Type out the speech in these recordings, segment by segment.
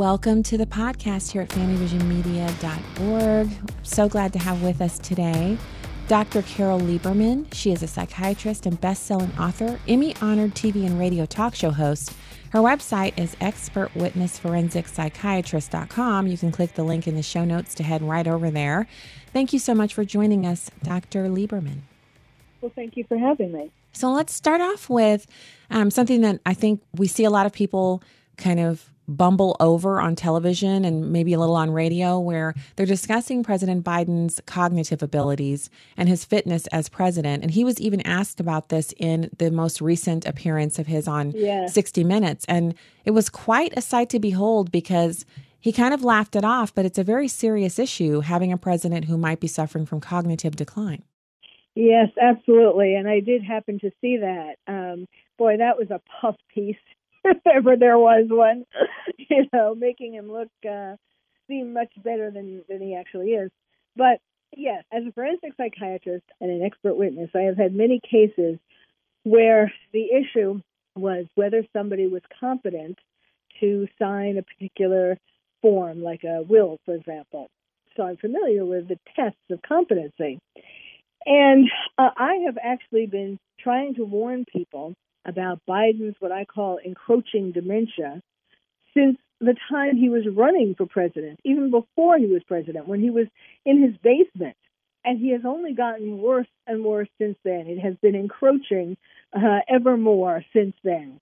Welcome to the podcast here at FamilyVisionMedia.org. So glad to have with us today Dr. Carol Lieberman. She is a psychiatrist and best-selling author, Emmy-honored TV and radio talk show host. Her website is expertwitnessforensic.psychiatrist.com. You can click the link in the show notes to head right over there. Thank you so much for joining us, Dr. Lieberman. Well, thank you for having me. So let's start off with um, something that I think we see a lot of people kind of bumble over on television and maybe a little on radio where they're discussing President Biden's cognitive abilities and his fitness as president. And he was even asked about this in the most recent appearance of his on yeah. 60 Minutes. And it was quite a sight to behold because he kind of laughed it off, but it's a very serious issue having a president who might be suffering from cognitive decline. Yes, absolutely. And I did happen to see that. Um, boy, that was a puff piece if ever there was one, you know, making him look uh, seem much better than than he actually is. But yes, as a forensic psychiatrist and an expert witness, I have had many cases where the issue was whether somebody was competent to sign a particular form, like a will, for example. So I'm familiar with the tests of competency. And uh, I have actually been trying to warn people about Biden's what I call encroaching dementia since the time he was running for president, even before he was president, when he was in his basement. And he has only gotten worse and worse since then. It has been encroaching uh, ever more since then.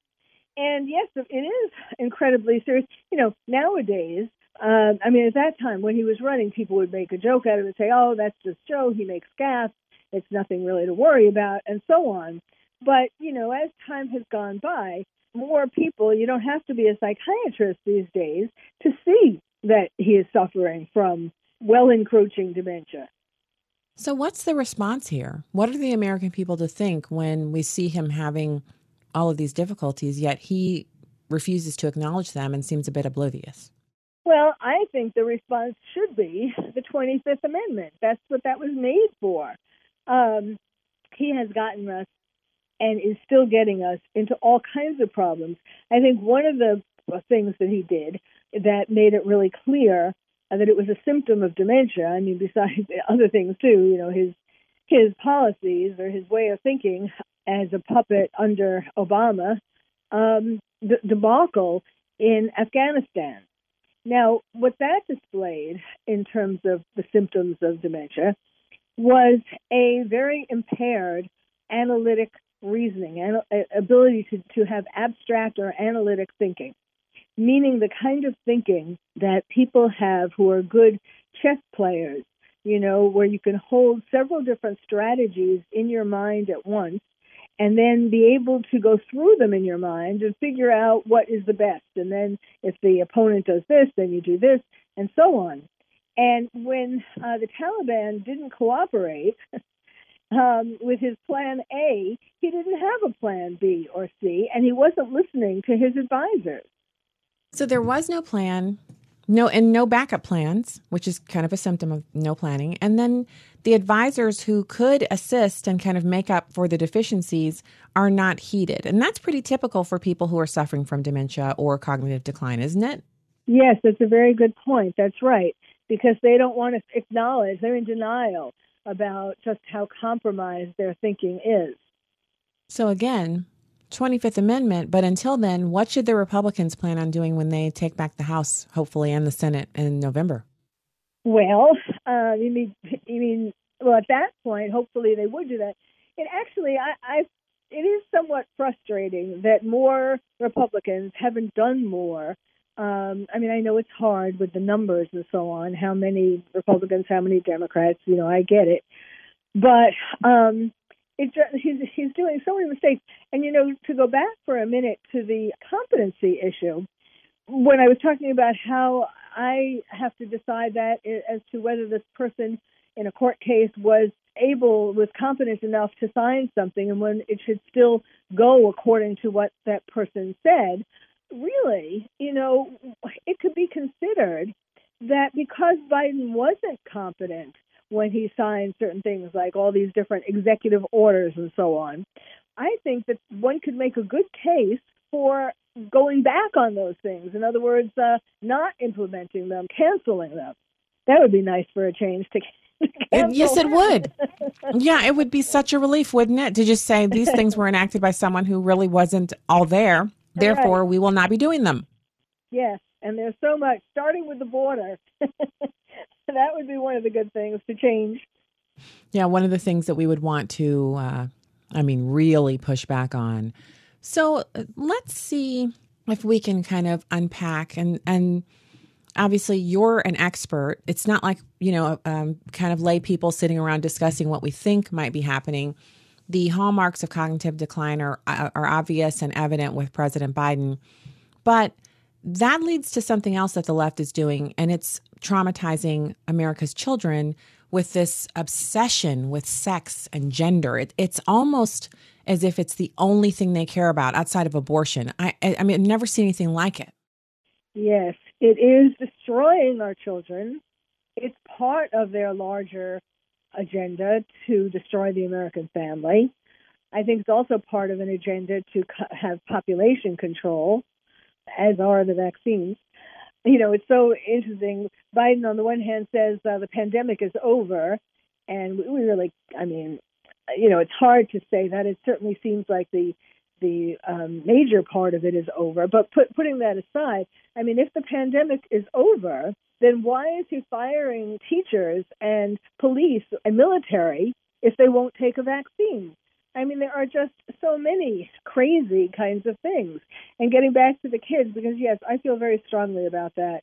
And yes, it is incredibly serious. You know, nowadays, uh, I mean, at that time when he was running, people would make a joke out of it and say, oh, that's just Joe. He makes gas. It's nothing really to worry about, and so on. But, you know, as time has gone by, more people, you don't have to be a psychiatrist these days to see that he is suffering from well encroaching dementia. So, what's the response here? What are the American people to think when we see him having all of these difficulties, yet he refuses to acknowledge them and seems a bit oblivious? Well, I think the response should be the 25th Amendment. That's what that was made for. Um, he has gotten us and is still getting us into all kinds of problems. I think one of the things that he did that made it really clear that it was a symptom of dementia. I mean, besides other things too, you know, his his policies or his way of thinking as a puppet under Obama, um, the debacle in Afghanistan. Now, what that displayed in terms of the symptoms of dementia was a very impaired analytic reasoning, and ability to, to have abstract or analytic thinking, meaning the kind of thinking that people have who are good chess players, you know, where you can hold several different strategies in your mind at once and then be able to go through them in your mind and figure out what is the best. And then if the opponent does this, then you do this, and so on. And when uh, the Taliban didn't cooperate, um, with his plan A, he didn't have a plan B or C, and he wasn't listening to his advisors. So there was no plan, no, and no backup plans, which is kind of a symptom of no planning. And then the advisors who could assist and kind of make up for the deficiencies are not heeded. And that's pretty typical for people who are suffering from dementia or cognitive decline, isn't it? Yes, that's a very good point. That's right. Because they don't want to acknowledge, they're in denial about just how compromised their thinking is. So, again, 25th Amendment, but until then, what should the Republicans plan on doing when they take back the House, hopefully, and the Senate in November? Well, uh, you mean you mean well at that point, hopefully they would do that. And actually, I, I it is somewhat frustrating that more Republicans haven't done more um, I mean, I know it's hard with the numbers and so on, how many Republicans, how many Democrats, you know, I get it. But um, it, he's, he's doing so many mistakes. And, you know, to go back for a minute to the competency issue, when I was talking about how I have to decide that as to whether this person in a court case was able, was competent enough to sign something and when it should still go according to what that person said, really, you know, it could be considered that because Biden wasn't competent when he signed certain things like all these different executive orders and so on, I think that one could make a good case for going back on those things. In other words, uh, not implementing them, canceling them. That would be nice for a change to. yes, it would. yeah, it would be such a relief, wouldn't it, to just say these things were enacted by someone who really wasn't all there. Therefore, right. we will not be doing them. Yes, and there's so much, starting with the border. that would be one of the good things to change. Yeah, one of the things that we would want to, uh, I mean, really push back on. So uh, let's see if we can kind of unpack and and obviously you're an expert. It's not like you know, um, kind of lay people sitting around discussing what we think might be happening. The hallmarks of cognitive decline are uh, are obvious and evident with President Biden, but that leads to something else that the left is doing, and it's traumatizing America's children with this obsession with sex and gender. It, it's almost as if it's the only thing they care about outside of abortion. I, I mean, I've never seen anything like it. Yes, it is destroying our children. It's part of their larger agenda to destroy the American family. I think it's also part of an agenda to have population control, as are the vaccines you know, it's so interesting. Biden, on the one hand, says uh, the pandemic is over, and we really, I mean, you know, it's hard to say that. It certainly seems like the the um, major part of it is over. But put, putting that aside, I mean, if the pandemic is over, then why is he firing teachers and police and military if they won't take a vaccine? I mean, there are just so many crazy kinds of things. And getting back to the kids, because yes, I feel very strongly about that.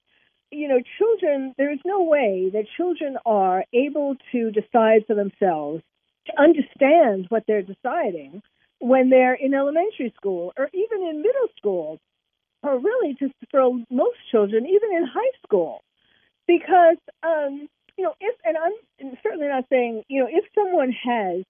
You know, children, there's no way that children are able to decide for themselves, to understand what they're deciding when they're in elementary school or even in middle school, or really just for most children, even in high school. Because, um, you know, if, and I'm certainly not saying, you know, if someone has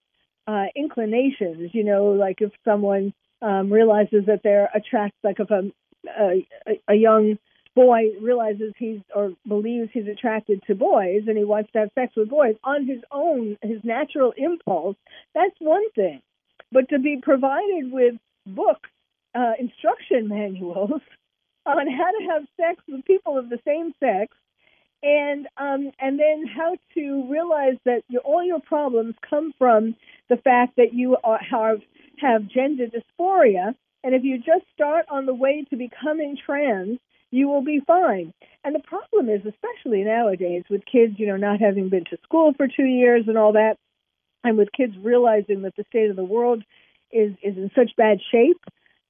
uh, inclinations. You know, like if someone um, realizes that they're attracted, like if a, a a young boy realizes he's or believes he's attracted to boys and he wants to have sex with boys on his own, his natural impulse, that's one thing. But to be provided with books, uh, instruction manuals on how to have sex with people of the same sex and um, and then how to realize that your, all your problems come from the fact that you are, have have gender dysphoria, and if you just start on the way to becoming trans, you will be fine. And the problem is, especially nowadays, with kids, you know, not having been to school for two years and all that, and with kids realizing that the state of the world is is in such bad shape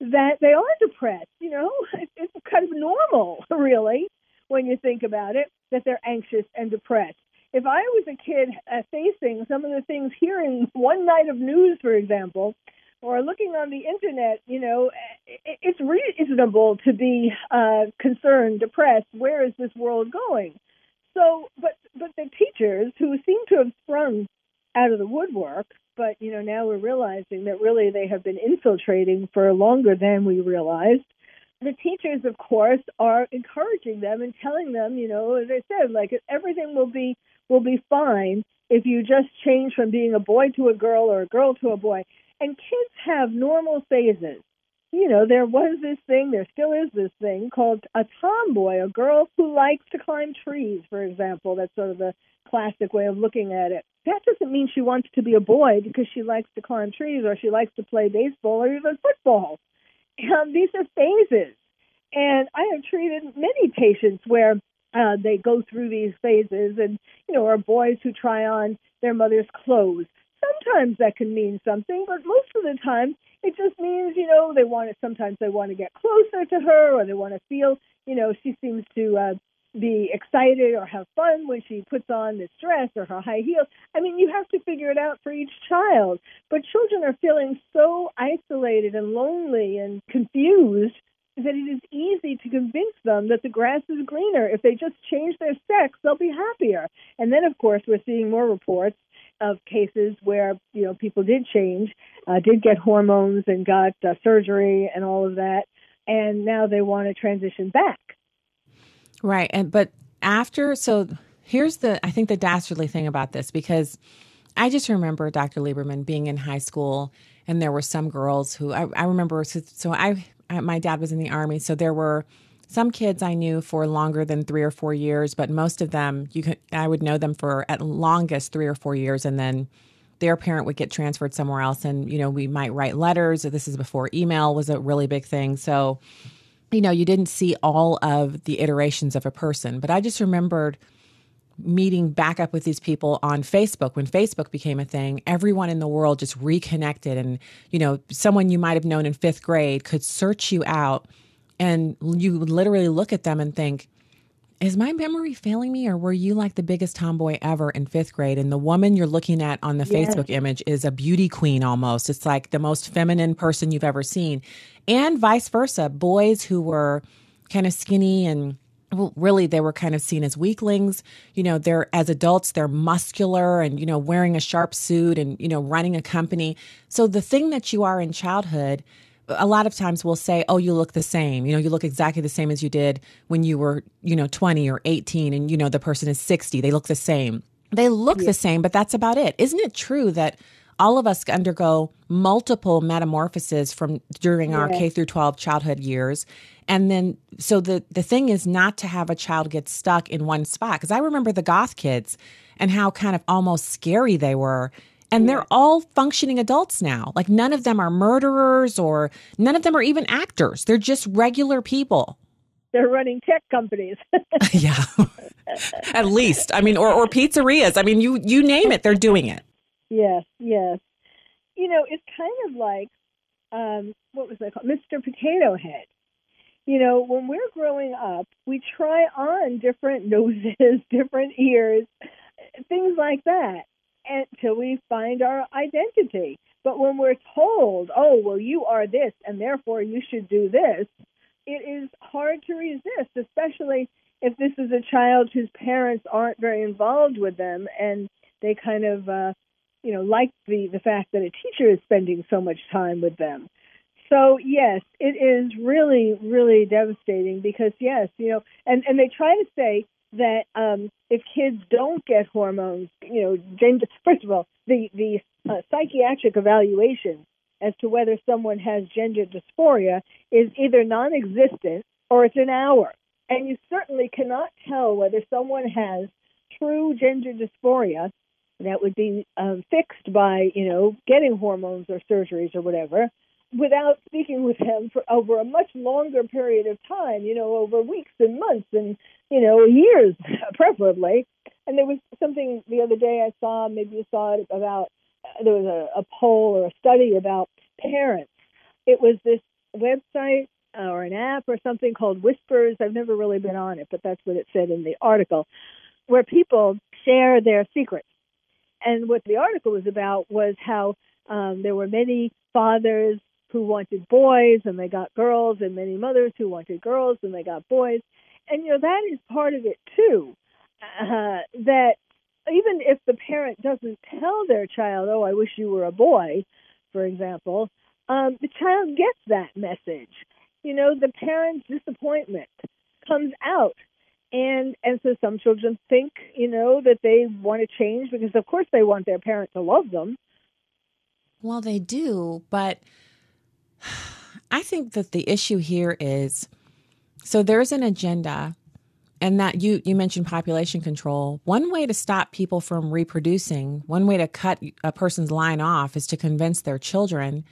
that they are depressed. You know, it's kind of normal, really, when you think about it that they're anxious and depressed. If I was a kid uh, facing some of the things, hearing one night of news, for example, or looking on the internet, you know, it's reasonable to be uh, concerned, depressed. Where is this world going? So, but but the teachers who seem to have sprung out of the woodwork, but you know now we're realizing that really they have been infiltrating for longer than we realized the teachers, of course, are encouraging them and telling them, you know, as I said, like everything will be will be fine if you just change from being a boy to a girl or a girl to a boy. And kids have normal phases. You know, there was this thing, there still is this thing called a tomboy, a girl who likes to climb trees, for example. That's sort of the classic way of looking at it. That doesn't mean she wants to be a boy because she likes to climb trees or she likes to play baseball or even football um, these are phases. And I have treated many patients where uh, they go through these phases and, you know, are boys who try on their mother's clothes. Sometimes that can mean something, but most of the time it just means, you know, they want to, sometimes they want to get closer to her or they want to feel, you know, she seems to uh, be excited or have fun when she puts on this dress or her high heels. I mean, you have to figure it out for each child. But children are feeling so isolated and lonely and confused that it is easy to convince them that the grass is greener. If they just change their sex, they'll be happier. And then, of course, we're seeing more reports of cases where you know people did change, uh, did get hormones and got uh, surgery and all of that, and now they want to transition back. Right. And but after so here's the I think the dastardly thing about this because I just remember Dr. Lieberman being in high school and there were some girls who I, I remember so, so I my dad was in the army, so there were some kids I knew for longer than three or four years, but most of them, you could, I would know them for at longest three or four years, and then their parent would get transferred somewhere else. And you know, we might write letters. This is before email was a really big thing, so you know, you didn't see all of the iterations of a person. But I just remembered meeting back up with these people on Facebook when Facebook became a thing. Everyone in the world just reconnected, and you know, someone you might have known in fifth grade could search you out and you would literally look at them and think, is my memory failing me or were you like the biggest tomboy ever in fifth grade and the woman you're looking at on the yes. facebook image is a beauty queen almost. It's like the most feminine person you've ever seen. And vice versa boys who were kind of skinny and well, really they were kind of seen as weaklings. You know they're as adults they're muscular and you know wearing a sharp suit and you know running a company. So the thing that you are in childhood a lot of times we'll say, "Oh, you look the same. You know, you look exactly the same as you did when you were, you know, 20 or 18 and you know the person is 60. They look the same." They look yeah. the same, but that's about it. Isn't it true that all of us undergo multiple metamorphoses from during yeah. our K through 12 childhood years? And then so the the thing is not to have a child get stuck in one spot because I remember the goth kids and how kind of almost scary they were and they're all functioning adults now. Like none of them are murderers or none of them are even actors. They're just regular people. They're running tech companies. yeah. At least. I mean or or pizzerias. I mean you you name it, they're doing it. Yes, yes. You know, it's kind of like um what was that called? Mr. Potato Head. You know, when we're growing up, we try on different noses, different ears, things like that until we find our identity. But when we're told, oh, well, you are this, and therefore you should do this, it is hard to resist, especially if this is a child whose parents aren't very involved with them and they kind of, uh, you know, like the, the fact that a teacher is spending so much time with them. So yes, it is really, really devastating because yes, you know, and and they try to say that um, if kids don't get hormones, you know, gender, first of all, the the uh, psychiatric evaluation as to whether someone has gender dysphoria is either non-existent or it's an hour, and you certainly cannot tell whether someone has true gender dysphoria that would be um, fixed by you know getting hormones or surgeries or whatever without speaking with him for over a much longer period of time, you know, over weeks and months and, you know, years, preferably. And there was something the other day I saw, maybe you saw it about, there was a, a poll or a study about parents. It was this website or an app or something called Whispers. I've never really been on it, but that's what it said in the article, where people share their secrets. And what the article was about was how um, there were many fathers who wanted boys and they got girls, and many mothers who wanted girls and they got boys. And, you know, that is part of it too. Uh, that even if the parent doesn't tell their child, oh, I wish you were a boy, for example, um, the child gets that message. You know, the parent's disappointment comes out. And and so some children think, you know, that they want to change because of course they want their parent to love them. Well, they do, but I think that the issue here is so there's an agenda and that you you mentioned population control. One way to stop people from reproducing one way to cut a person's line off is to convince their children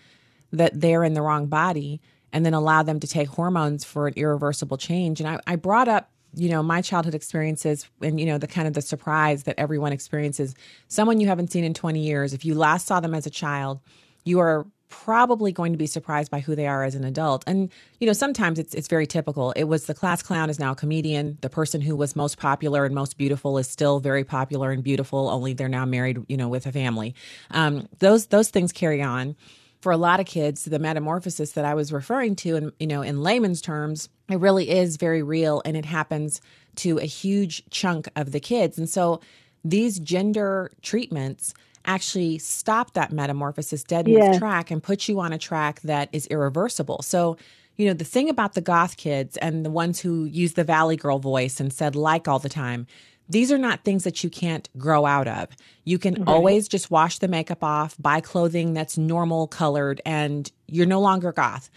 that they're in the wrong body and then allow them to take hormones for an irreversible change. And i, I brought up you know my childhood experiences and you know the kind of the surprise that everyone experiences. Someone you haven't seen in 20 years if you last saw them as a child you are probably going to be surprised by who they are as an adult. And you know, sometimes it's it's very typical. It was the class clown is now a comedian. The person who was most popular and most beautiful is still very popular and beautiful. Only they're now married, you know, with a family. Um, those those things carry on. For a lot of kids, the metamorphosis that I was referring to, and you know, in layman's terms, it really is very real, and it happens to a huge chunk of the kids. And so, these gender treatments actually stop that metamorphosis dead in its track and put you on a track that is irreversible. So, you know, the thing about the goth kids and the ones who use the Valley Girl voice and said like all the time, these are not things that you can't grow out of. You can right. always just wash the makeup off, buy clothing that's normal colored, and you're no longer goth.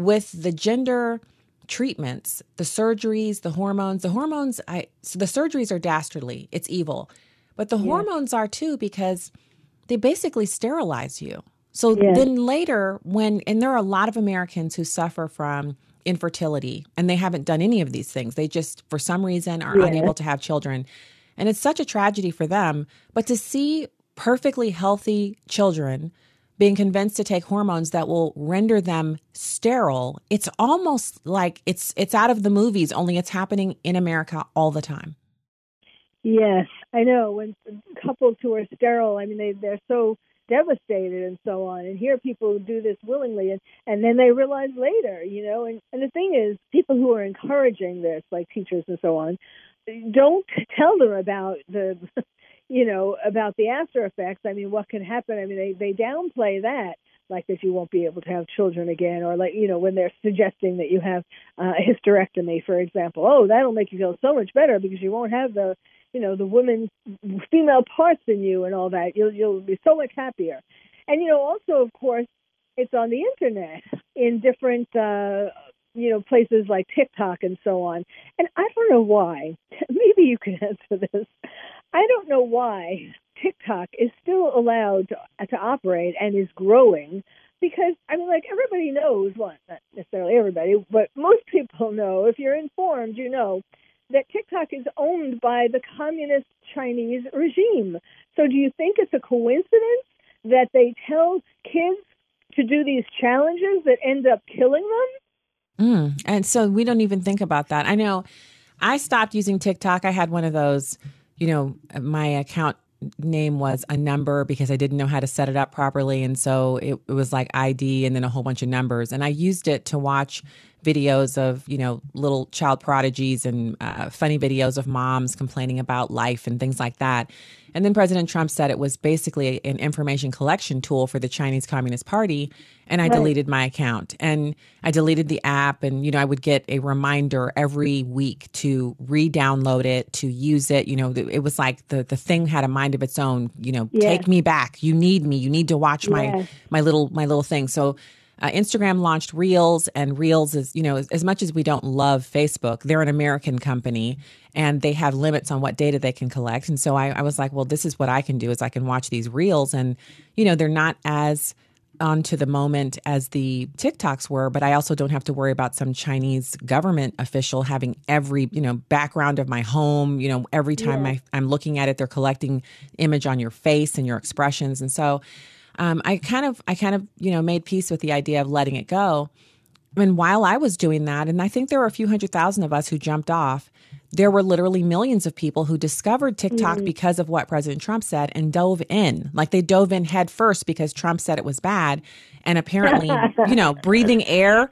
with the gender treatments, the surgeries, the hormones, the hormones, I so the surgeries are dastardly. It's evil. But the hormones are too because they basically sterilize you. So then later when and there are a lot of Americans who suffer from infertility and they haven't done any of these things. They just for some reason are unable to have children. And it's such a tragedy for them, but to see perfectly healthy children being convinced to take hormones that will render them sterile it's almost like it's it's out of the movies only it's happening in america all the time Yes, I know. When couples who are sterile, I mean, they they're so devastated and so on. And here, people do this willingly, and and then they realize later, you know. And and the thing is, people who are encouraging this, like teachers and so on, don't tell them about the, you know, about the after effects. I mean, what can happen? I mean, they they downplay that like that you won't be able to have children again, or like you know when they're suggesting that you have uh, a hysterectomy, for example. Oh, that'll make you feel so much better because you won't have the you know the women's female parts in you and all that. You'll you'll be so much happier. And you know also of course it's on the internet in different uh, you know places like TikTok and so on. And I don't know why. Maybe you can answer this. I don't know why TikTok is still allowed to, to operate and is growing because I mean, like everybody knows, well, not necessarily everybody, but most people know. If you're informed, you know that TikTok is owned by the communist Chinese regime. So, do you think it's a coincidence that they tell kids to do these challenges that end up killing them? Mm. And so we don't even think about that. I know I stopped using TikTok. I had one of those, you know, my account name was a number because I didn't know how to set it up properly. And so it, it, was like ID and then a whole bunch of numbers. And I used it to watch videos of, you know, little child prodigies and uh, funny videos of moms complaining about life and things like that. And then President Trump said it was basically an information collection tool for the Chinese Communist Party. And I right. deleted my account and I deleted the app. And, you know, I would get a reminder every week to re download it, to use it. You know, it was like the, the thing had a mind of its own, you know, yes. take me back. You need me. You need to watch my, yes. my little, my little thing. So, uh, Instagram launched Reels, and Reels is, you know, as, as, much as we don't love Facebook, they're an American company and they have limits on what data they can collect. And so I, I was like, well, this is what I can do is I can watch these Reels, and you know, they're not as onto the moment as the TikToks were, but I also don't have to worry about some Chinese government official having every, you know, background of my home, you know, every time yeah. I, I'm looking at it, they're collecting image on your face and your expressions. And so um, I kind of, I kind of, you know, made peace with the idea of letting it go. And while I was doing that, and I think there were a few hundred thousand of us who jumped off, there were literally millions of people who discovered TikTok mm-hmm. because of what President Trump said and dove in. Like they dove in head first because Trump said it was bad. And apparently, you know, breathing air,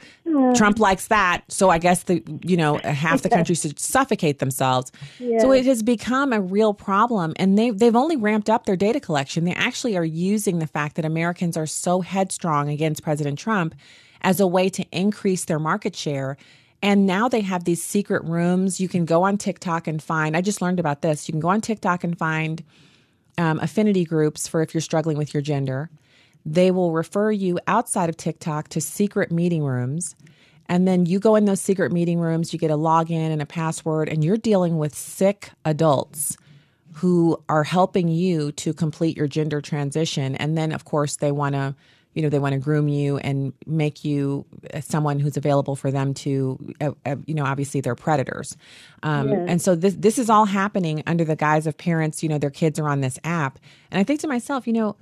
Trump likes that. So I guess the, you know, half the country should suffocate themselves. Yeah. So it has become a real problem. And they've, they've only ramped up their data collection. They actually are using the fact that Americans are so headstrong against President Trump as a way to increase their market share. And now they have these secret rooms. You can go on TikTok and find, I just learned about this. You can go on TikTok and find um, affinity groups for if you're struggling with your gender. They will refer you outside of TikTok to secret meeting rooms. And then you go in those secret meeting rooms, you get a login and a password, and you're dealing with sick adults who are helping you to complete your gender transition. And then, of course, they want to you know they want to groom you and make you someone who's available for them to uh, uh, you know obviously they're predators um, yes. and so this this is all happening under the guise of parents you know their kids are on this app and i think to myself you know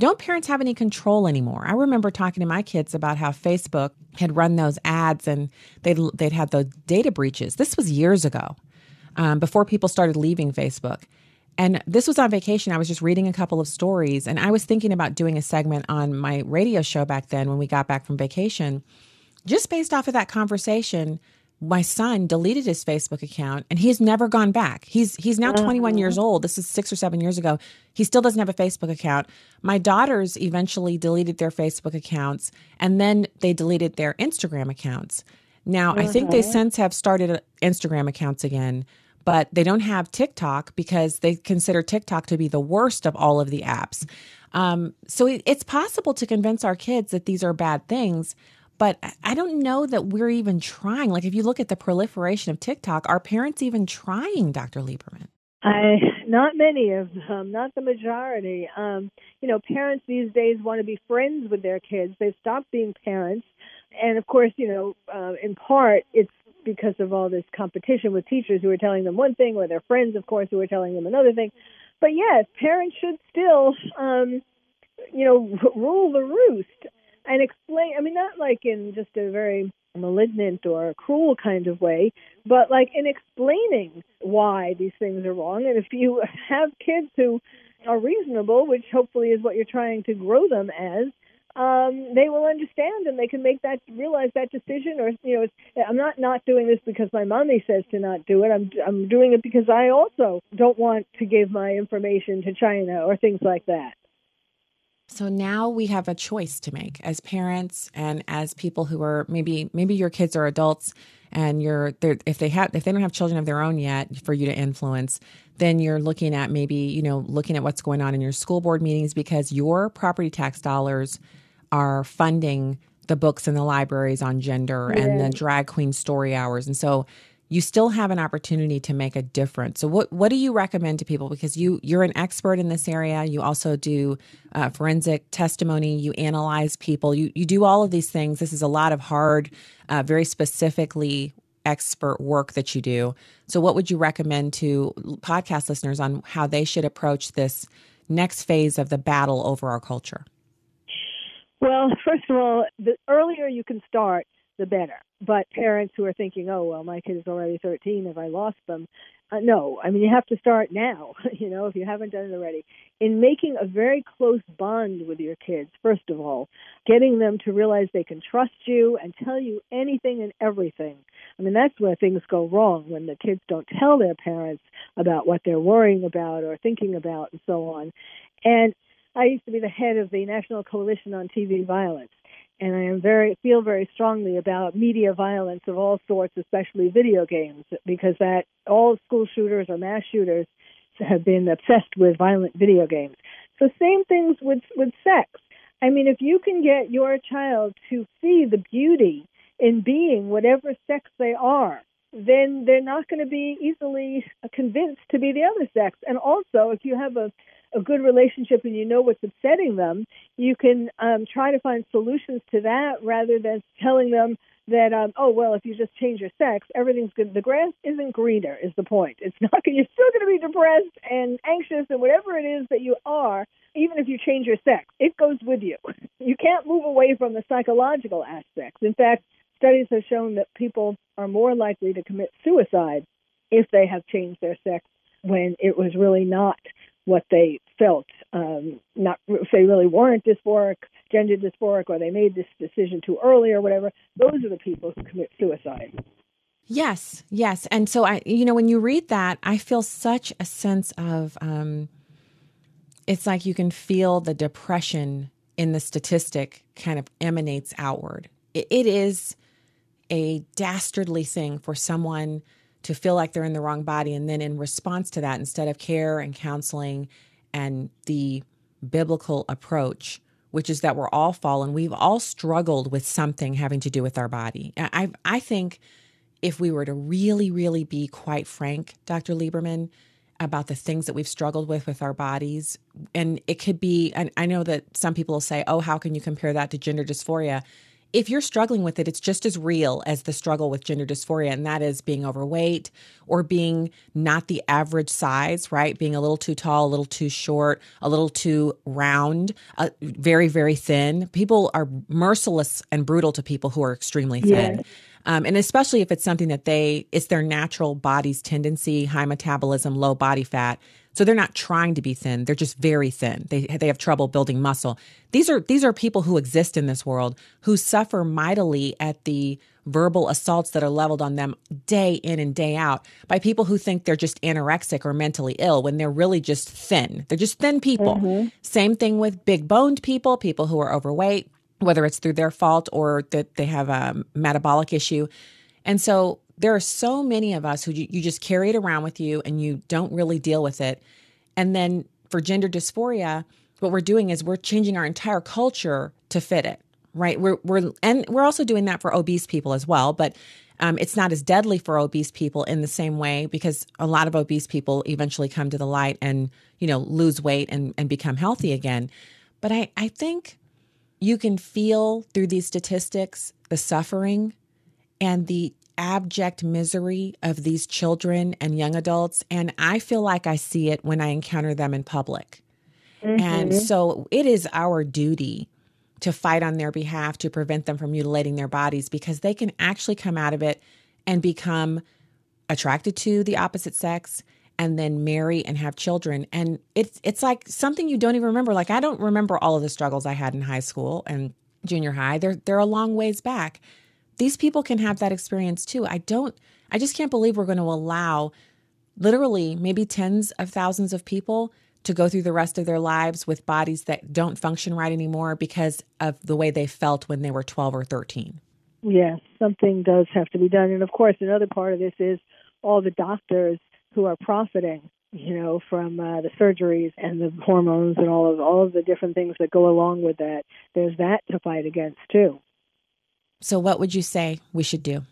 don't parents have any control anymore? I remember talking to my kids about how Facebook had run those ads and they'd they'd had those data breaches. This was years ago, um, before people started leaving Facebook. And this was on vacation. I was just reading a couple of stories, and I was thinking about doing a segment on my radio show back then when we got back from vacation. Just based off of that conversation, my son deleted his Facebook account and he's never gone back. He's he's now 21 years uh-huh. old. This is 6 or 7 years ago. He still doesn't have a Facebook account. My daughters eventually deleted their Facebook accounts and then they deleted their Instagram accounts. Now, I think they uh-huh. since have started Instagram accounts again but they don't have TikTok because they consider TikTok to be the worst of all of the apps. Um, so it, it's possible to convince our kids that these are bad things, but I don't know that we're even trying. Like if you look at the proliferation of TikTok, are parents even trying, Dr. Lieberman? I not many of them, not the majority. Um, you know, parents these days want to be friends with their kids. They've stopped being parents, and of course, you know, uh, in part it's because of all this competition with teachers who are telling them one thing, or their friends, of course, who are telling them another thing. But yes, parents should still, um, you know, rule the roost and explain. I mean, not like in just a very malignant or cruel kind of way, but like in explaining why these things are wrong. And if you have kids who are reasonable, which hopefully is what you're trying to grow them as, um, they will understand and they can make that realize that decision. Or you know, I'm not not doing this because my mommy says to not do it. I'm I'm doing it because I also don't want to give my information to China or things like that. So now we have a choice to make as parents and as people who are maybe maybe your kids are adults and you're if they have if they don't have children of their own yet for you to influence then you're looking at maybe you know looking at what's going on in your school board meetings because your property tax dollars are funding the books in the libraries on gender yeah. and the drag queen story hours and so you still have an opportunity to make a difference. So, what what do you recommend to people? Because you you're an expert in this area. You also do uh, forensic testimony. You analyze people. You you do all of these things. This is a lot of hard, uh, very specifically expert work that you do. So, what would you recommend to podcast listeners on how they should approach this next phase of the battle over our culture? Well, first of all, the earlier you can start, the better. But parents who are thinking, oh, well, my kid is already 13, have I lost them? Uh, no, I mean, you have to start now, you know, if you haven't done it already, in making a very close bond with your kids, first of all, getting them to realize they can trust you and tell you anything and everything. I mean, that's where things go wrong when the kids don't tell their parents about what they're worrying about or thinking about and so on. And I used to be the head of the National Coalition on TV Violence and I am very feel very strongly about media violence of all sorts, especially video games, because that all school shooters or mass shooters have been obsessed with violent video games. So same things with with sex. I mean, if you can get your child to see the beauty in being whatever sex they are, then they're not going to be easily convinced to be the other sex. And also, if you have a a good relationship and you know what's upsetting them, you can um, try to find solutions to that rather than telling them that um, oh well if you just change your sex everything's good. The grass isn't greener is the point. It's not you're still going to be depressed and anxious and whatever it is that you are even if you change your sex it goes with you. You can't move away from the psychological aspects. In fact studies have shown that people are more likely to commit suicide if they have changed their sex when it was really not what they felt, um, not if they really weren't dysphoric, gender dysphoric, or they made this decision too early or whatever. Those are the people who commit suicide. Yes, yes, and so I, you know, when you read that, I feel such a sense of. Um, it's like you can feel the depression in the statistic kind of emanates outward. it, it is a dastardly thing for someone to feel like they're in the wrong body. And then in response to that, instead of care and counseling and the biblical approach, which is that we're all fallen, we've all struggled with something having to do with our body. I, I think if we were to really, really be quite frank, Dr. Lieberman, about the things that we've struggled with with our bodies, and it could be, and I know that some people will say, oh, how can you compare that to gender dysphoria? If you're struggling with it, it's just as real as the struggle with gender dysphoria, and that is being overweight or being not the average size, right? Being a little too tall, a little too short, a little too round, uh, very, very thin. People are merciless and brutal to people who are extremely thin. Um, and especially if it's something that they, it's their natural body's tendency, high metabolism, low body fat. So they're not trying to be thin; they're just very thin. They they have trouble building muscle. These are these are people who exist in this world who suffer mightily at the verbal assaults that are leveled on them day in and day out by people who think they're just anorexic or mentally ill when they're really just thin. They're just thin people. Mm-hmm. Same thing with big boned people, people who are overweight, whether it's through their fault or that they have a metabolic issue. And so there are so many of us who you, you just carry it around with you and you don't really deal with it. And then for gender dysphoria, what we're doing is we're changing our entire culture to fit it right? We're we're and we're also doing that for obese people as well, but um, it's not as deadly for obese people in the same way because a lot of obese people eventually come to the light and you know lose weight and and become healthy again. But I I think you can feel through these statistics the suffering and the abject misery of these children and young adults. And I feel like I see it when I encounter them in public. Mm-hmm. And so it is our duty to fight on their behalf to prevent them from mutilating their bodies because they can actually come out of it and become attracted to the opposite sex and then marry and have children and it's it's like something you don't even remember like I don't remember all of the struggles I had in high school and junior high they're they're a long ways back these people can have that experience too I don't I just can't believe we're going to allow literally maybe tens of thousands of people to go through the rest of their lives with bodies that don't function right anymore because of the way they felt when they were 12 or 13. Yes, something does have to be done. And of course, another part of this is all the doctors who are profiting, you know, from uh, the surgeries and the hormones and all of all of the different things that go along with that. There's that to fight against too. So, what would you say we should do?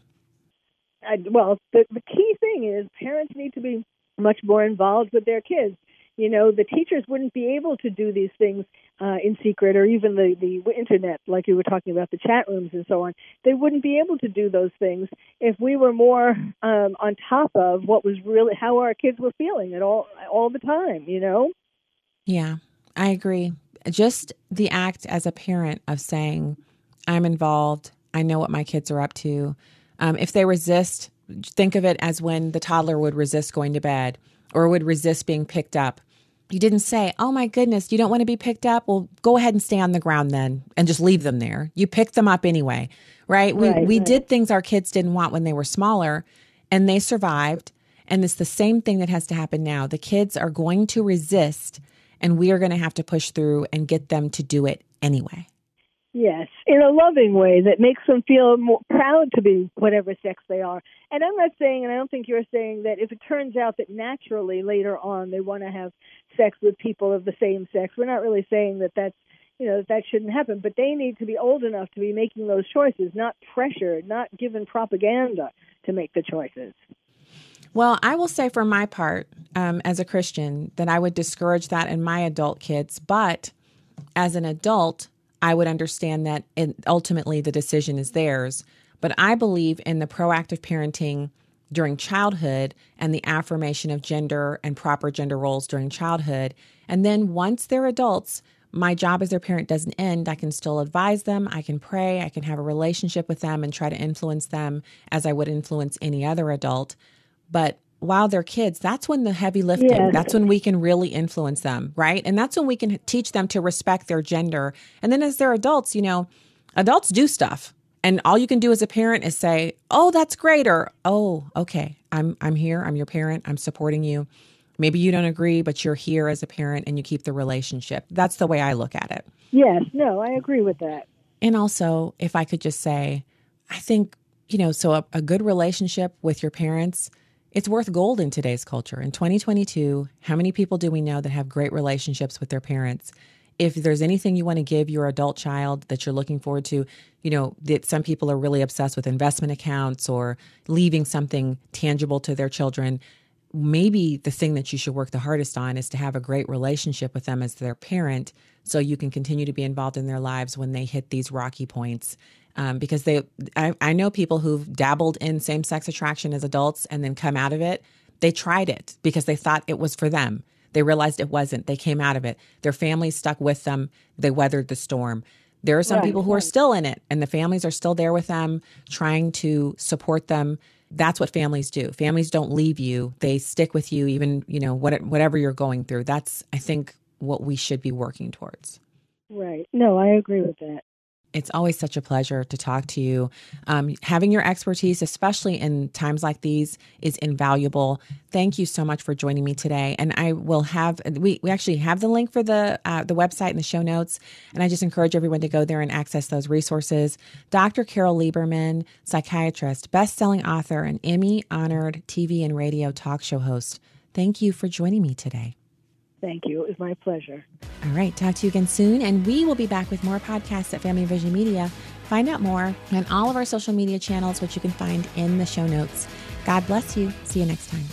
I, well, the, the key thing is parents need to be much more involved with their kids. You know the teachers wouldn't be able to do these things uh, in secret or even the the internet like you were talking about the chat rooms and so on. They wouldn't be able to do those things if we were more um, on top of what was really how our kids were feeling at all all the time you know? Yeah i agree. Just the act as a parent of saying i'm involved i know what my kids are up to um, if they resist think of it as when the toddler would resist going to bed or would resist being picked up you didn't say, Oh my goodness, you don't want to be picked up? Well, go ahead and stay on the ground then and just leave them there. You picked them up anyway, right? We, right, we right. did things our kids didn't want when they were smaller and they survived. And it's the same thing that has to happen now. The kids are going to resist and we are going to have to push through and get them to do it anyway. Yes, in a loving way that makes them feel more proud to be whatever sex they are. And I'm not saying, and I don't think you're saying that if it turns out that naturally later on they want to have sex with people of the same sex, we're not really saying that that's you know that, that shouldn't happen. But they need to be old enough to be making those choices, not pressured, not given propaganda to make the choices. Well, I will say for my part, um, as a Christian, that I would discourage that in my adult kids. But as an adult, I would understand that ultimately the decision is theirs. But I believe in the proactive parenting during childhood and the affirmation of gender and proper gender roles during childhood. And then once they're adults, my job as their parent doesn't end. I can still advise them, I can pray, I can have a relationship with them and try to influence them as I would influence any other adult. But while they're kids, that's when the heavy lifting, yes. that's when we can really influence them, right? And that's when we can teach them to respect their gender. And then as they're adults, you know, adults do stuff. And all you can do as a parent is say, "Oh, that's great," or "Oh, okay, I'm I'm here. I'm your parent. I'm supporting you." Maybe you don't agree, but you're here as a parent and you keep the relationship. That's the way I look at it. Yes, no, I agree with that. And also, if I could just say, I think, you know, so a, a good relationship with your parents it's worth gold in today's culture. In 2022, how many people do we know that have great relationships with their parents? If there's anything you want to give your adult child that you're looking forward to, you know, that some people are really obsessed with investment accounts or leaving something tangible to their children. Maybe the thing that you should work the hardest on is to have a great relationship with them as their parent so you can continue to be involved in their lives when they hit these rocky points um, because they I, I know people who've dabbled in same sex attraction as adults and then come out of it. They tried it because they thought it was for them. They realized it wasn't. They came out of it. Their families stuck with them. They weathered the storm. There are some right, people who right. are still in it, and the families are still there with them, trying to support them. That's what families do. Families don't leave you; they stick with you, even you know what, whatever you're going through. That's I think what we should be working towards. Right. No, I agree with that. It's always such a pleasure to talk to you. Um, having your expertise, especially in times like these, is invaluable. Thank you so much for joining me today. And I will have we, we actually have the link for the uh, the website in the show notes. And I just encourage everyone to go there and access those resources. Dr. Carol Lieberman, psychiatrist, best-selling author, and Emmy honored TV and radio talk show host. Thank you for joining me today. Thank you. It was my pleasure. All right. Talk to you again soon. And we will be back with more podcasts at Family Vision Media. Find out more on all of our social media channels, which you can find in the show notes. God bless you. See you next time.